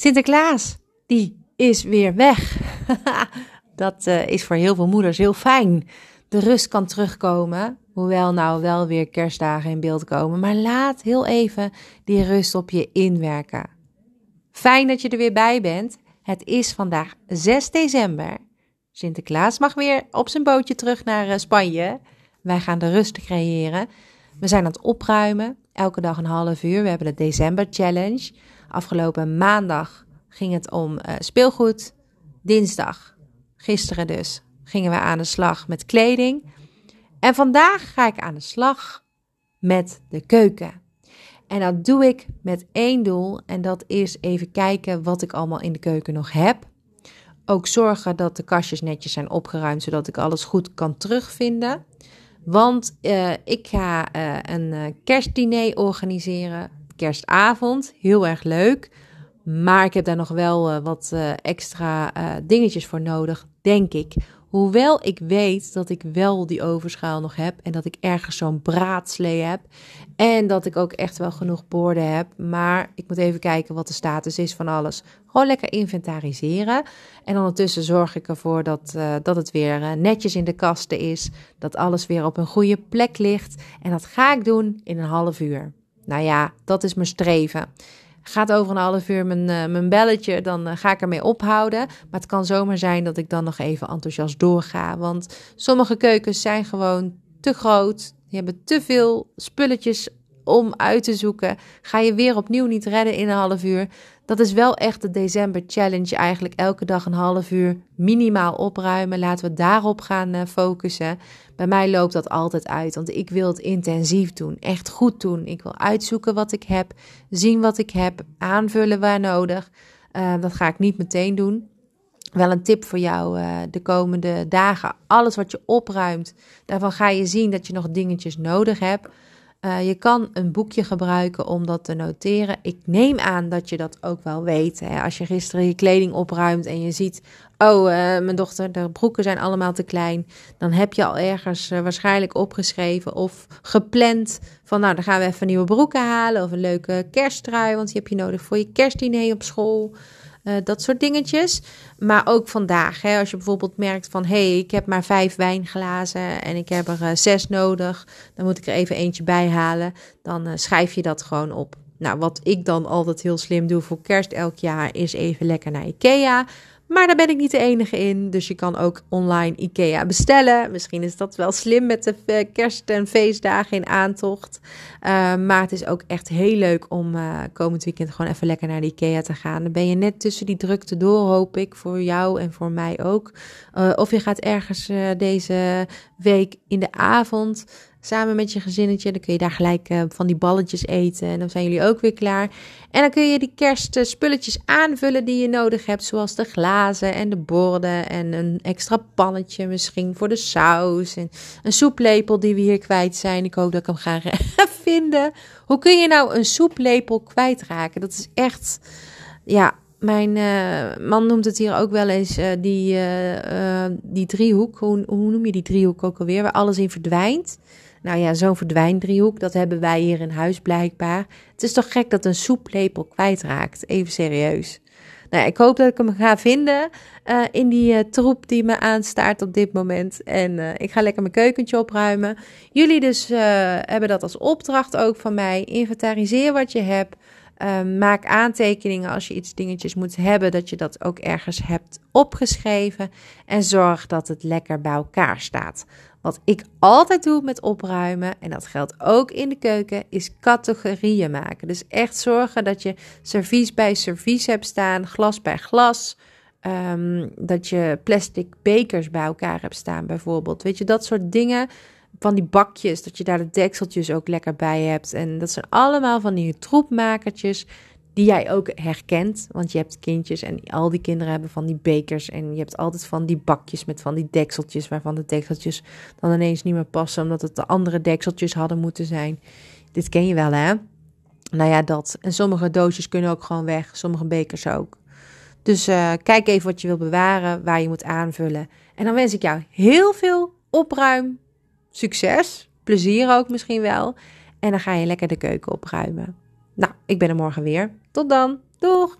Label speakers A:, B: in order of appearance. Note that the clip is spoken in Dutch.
A: Sinterklaas, die is weer weg. dat uh, is voor heel veel moeders heel fijn. De rust kan terugkomen, hoewel nou wel weer kerstdagen in beeld komen. Maar laat heel even die rust op je inwerken. Fijn dat je er weer bij bent. Het is vandaag 6 december. Sinterklaas mag weer op zijn bootje terug naar uh, Spanje. Wij gaan de rust creëren. We zijn aan het opruimen, elke dag een half uur. We hebben de December Challenge. Afgelopen maandag ging het om uh, speelgoed. Dinsdag, gisteren dus, gingen we aan de slag met kleding. En vandaag ga ik aan de slag met de keuken. En dat doe ik met één doel. En dat is even kijken wat ik allemaal in de keuken nog heb. Ook zorgen dat de kastjes netjes zijn opgeruimd, zodat ik alles goed kan terugvinden. Want uh, ik ga uh, een uh, kerstdiner organiseren. Kerstavond. Heel erg leuk. Maar ik heb daar nog wel wat extra dingetjes voor nodig, denk ik. Hoewel ik weet dat ik wel die overschaal nog heb en dat ik ergens zo'n braadslee heb en dat ik ook echt wel genoeg borden heb. Maar ik moet even kijken wat de status is van alles. Gewoon lekker inventariseren. En ondertussen zorg ik ervoor dat, uh, dat het weer uh, netjes in de kasten is. Dat alles weer op een goede plek ligt. En dat ga ik doen in een half uur. Nou ja, dat is mijn streven. Gaat over een half uur mijn, uh, mijn belletje, dan uh, ga ik ermee ophouden. Maar het kan zomaar zijn dat ik dan nog even enthousiast doorga. Want sommige keukens zijn gewoon te groot. Die hebben te veel spulletjes om uit te zoeken. Ga je weer opnieuw niet redden in een half uur. Dat is wel echt de december challenge. Eigenlijk elke dag een half uur minimaal opruimen. Laten we daarop gaan uh, focussen. Bij mij loopt dat altijd uit, want ik wil het intensief doen. Echt goed doen. Ik wil uitzoeken wat ik heb. Zien wat ik heb. Aanvullen waar nodig. Uh, dat ga ik niet meteen doen. Wel een tip voor jou uh, de komende dagen. Alles wat je opruimt, daarvan ga je zien dat je nog dingetjes nodig hebt. Uh, je kan een boekje gebruiken om dat te noteren. Ik neem aan dat je dat ook wel weet. Hè? Als je gisteren je kleding opruimt en je ziet, oh, uh, mijn dochter, de broeken zijn allemaal te klein. Dan heb je al ergens uh, waarschijnlijk opgeschreven of gepland van, nou, dan gaan we even nieuwe broeken halen of een leuke kersttrui, want die heb je nodig voor je kerstdiner op school. Uh, dat soort dingetjes. Maar ook vandaag, hè, als je bijvoorbeeld merkt van hé, hey, ik heb maar vijf wijnglazen en ik heb er uh, zes nodig, dan moet ik er even eentje bij halen. Dan uh, schrijf je dat gewoon op. Nou, wat ik dan altijd heel slim doe voor kerst elk jaar, is even lekker naar IKEA. Maar daar ben ik niet de enige in. Dus je kan ook online IKEA bestellen. Misschien is dat wel slim met de kerst- en feestdagen in aantocht. Uh, maar het is ook echt heel leuk om uh, komend weekend gewoon even lekker naar de IKEA te gaan. Dan ben je net tussen die drukte door, hoop ik. Voor jou en voor mij ook. Of je gaat ergens deze week in de avond samen met je gezinnetje. Dan kun je daar gelijk uh, van die balletjes eten. En dan zijn jullie ook weer klaar. En dan kun je die kerstspulletjes aanvullen die je nodig hebt. Zoals de glazen en de borden. En een extra pannetje misschien voor de saus. En een soeplepel die we hier kwijt zijn. Ik hoop dat ik hem ga vinden. Hoe kun je nou een soeplepel kwijtraken? Dat is echt... Ja, mijn uh, man noemt het hier ook wel eens uh, die, uh, die driehoek. Hoe, noem je die driehoek ook alweer? Waar alles in verdwijnt. Nou ja, zo'n verdwijndriehoek, dat hebben wij hier in huis blijkbaar. Het is toch gek dat een soeplepel kwijtraakt? Even serieus. Nou, ik hoop dat ik hem ga vinden in die troep die me aanstaart op dit moment. En ik ga lekker mijn keukentje opruimen. Jullie dus hebben dat als opdracht ook van mij. Inventariseer wat je hebt. Uh, maak aantekeningen als je iets dingetjes moet hebben, dat je dat ook ergens hebt opgeschreven. En zorg dat het lekker bij elkaar staat. Wat ik altijd doe met opruimen, en dat geldt ook in de keuken, is categorieën maken. Dus echt zorgen dat je servies bij servies hebt staan, glas bij glas. Um, dat je plastic bekers bij elkaar hebt staan, bijvoorbeeld. Weet je, dat soort dingen van die bakjes, dat je daar de dekseltjes ook lekker bij hebt. En dat zijn allemaal van die troepmakertjes die jij ook herkent. Want je hebt kindjes en al die kinderen hebben van die bekers. En je hebt altijd van die bakjes met van die dekseltjes, waarvan de dekseltjes dan ineens niet meer passen, omdat het de andere dekseltjes hadden moeten zijn. Dit ken je wel, hè? Nou ja, dat. En sommige doosjes kunnen ook gewoon weg, sommige bekers ook. Dus uh, kijk even wat je wil bewaren, waar je moet aanvullen. En dan wens ik jou heel veel opruim succes, plezier ook misschien wel. En dan ga je lekker de keuken opruimen. Nou, ik ben er morgen weer. Tot dan. Doeg!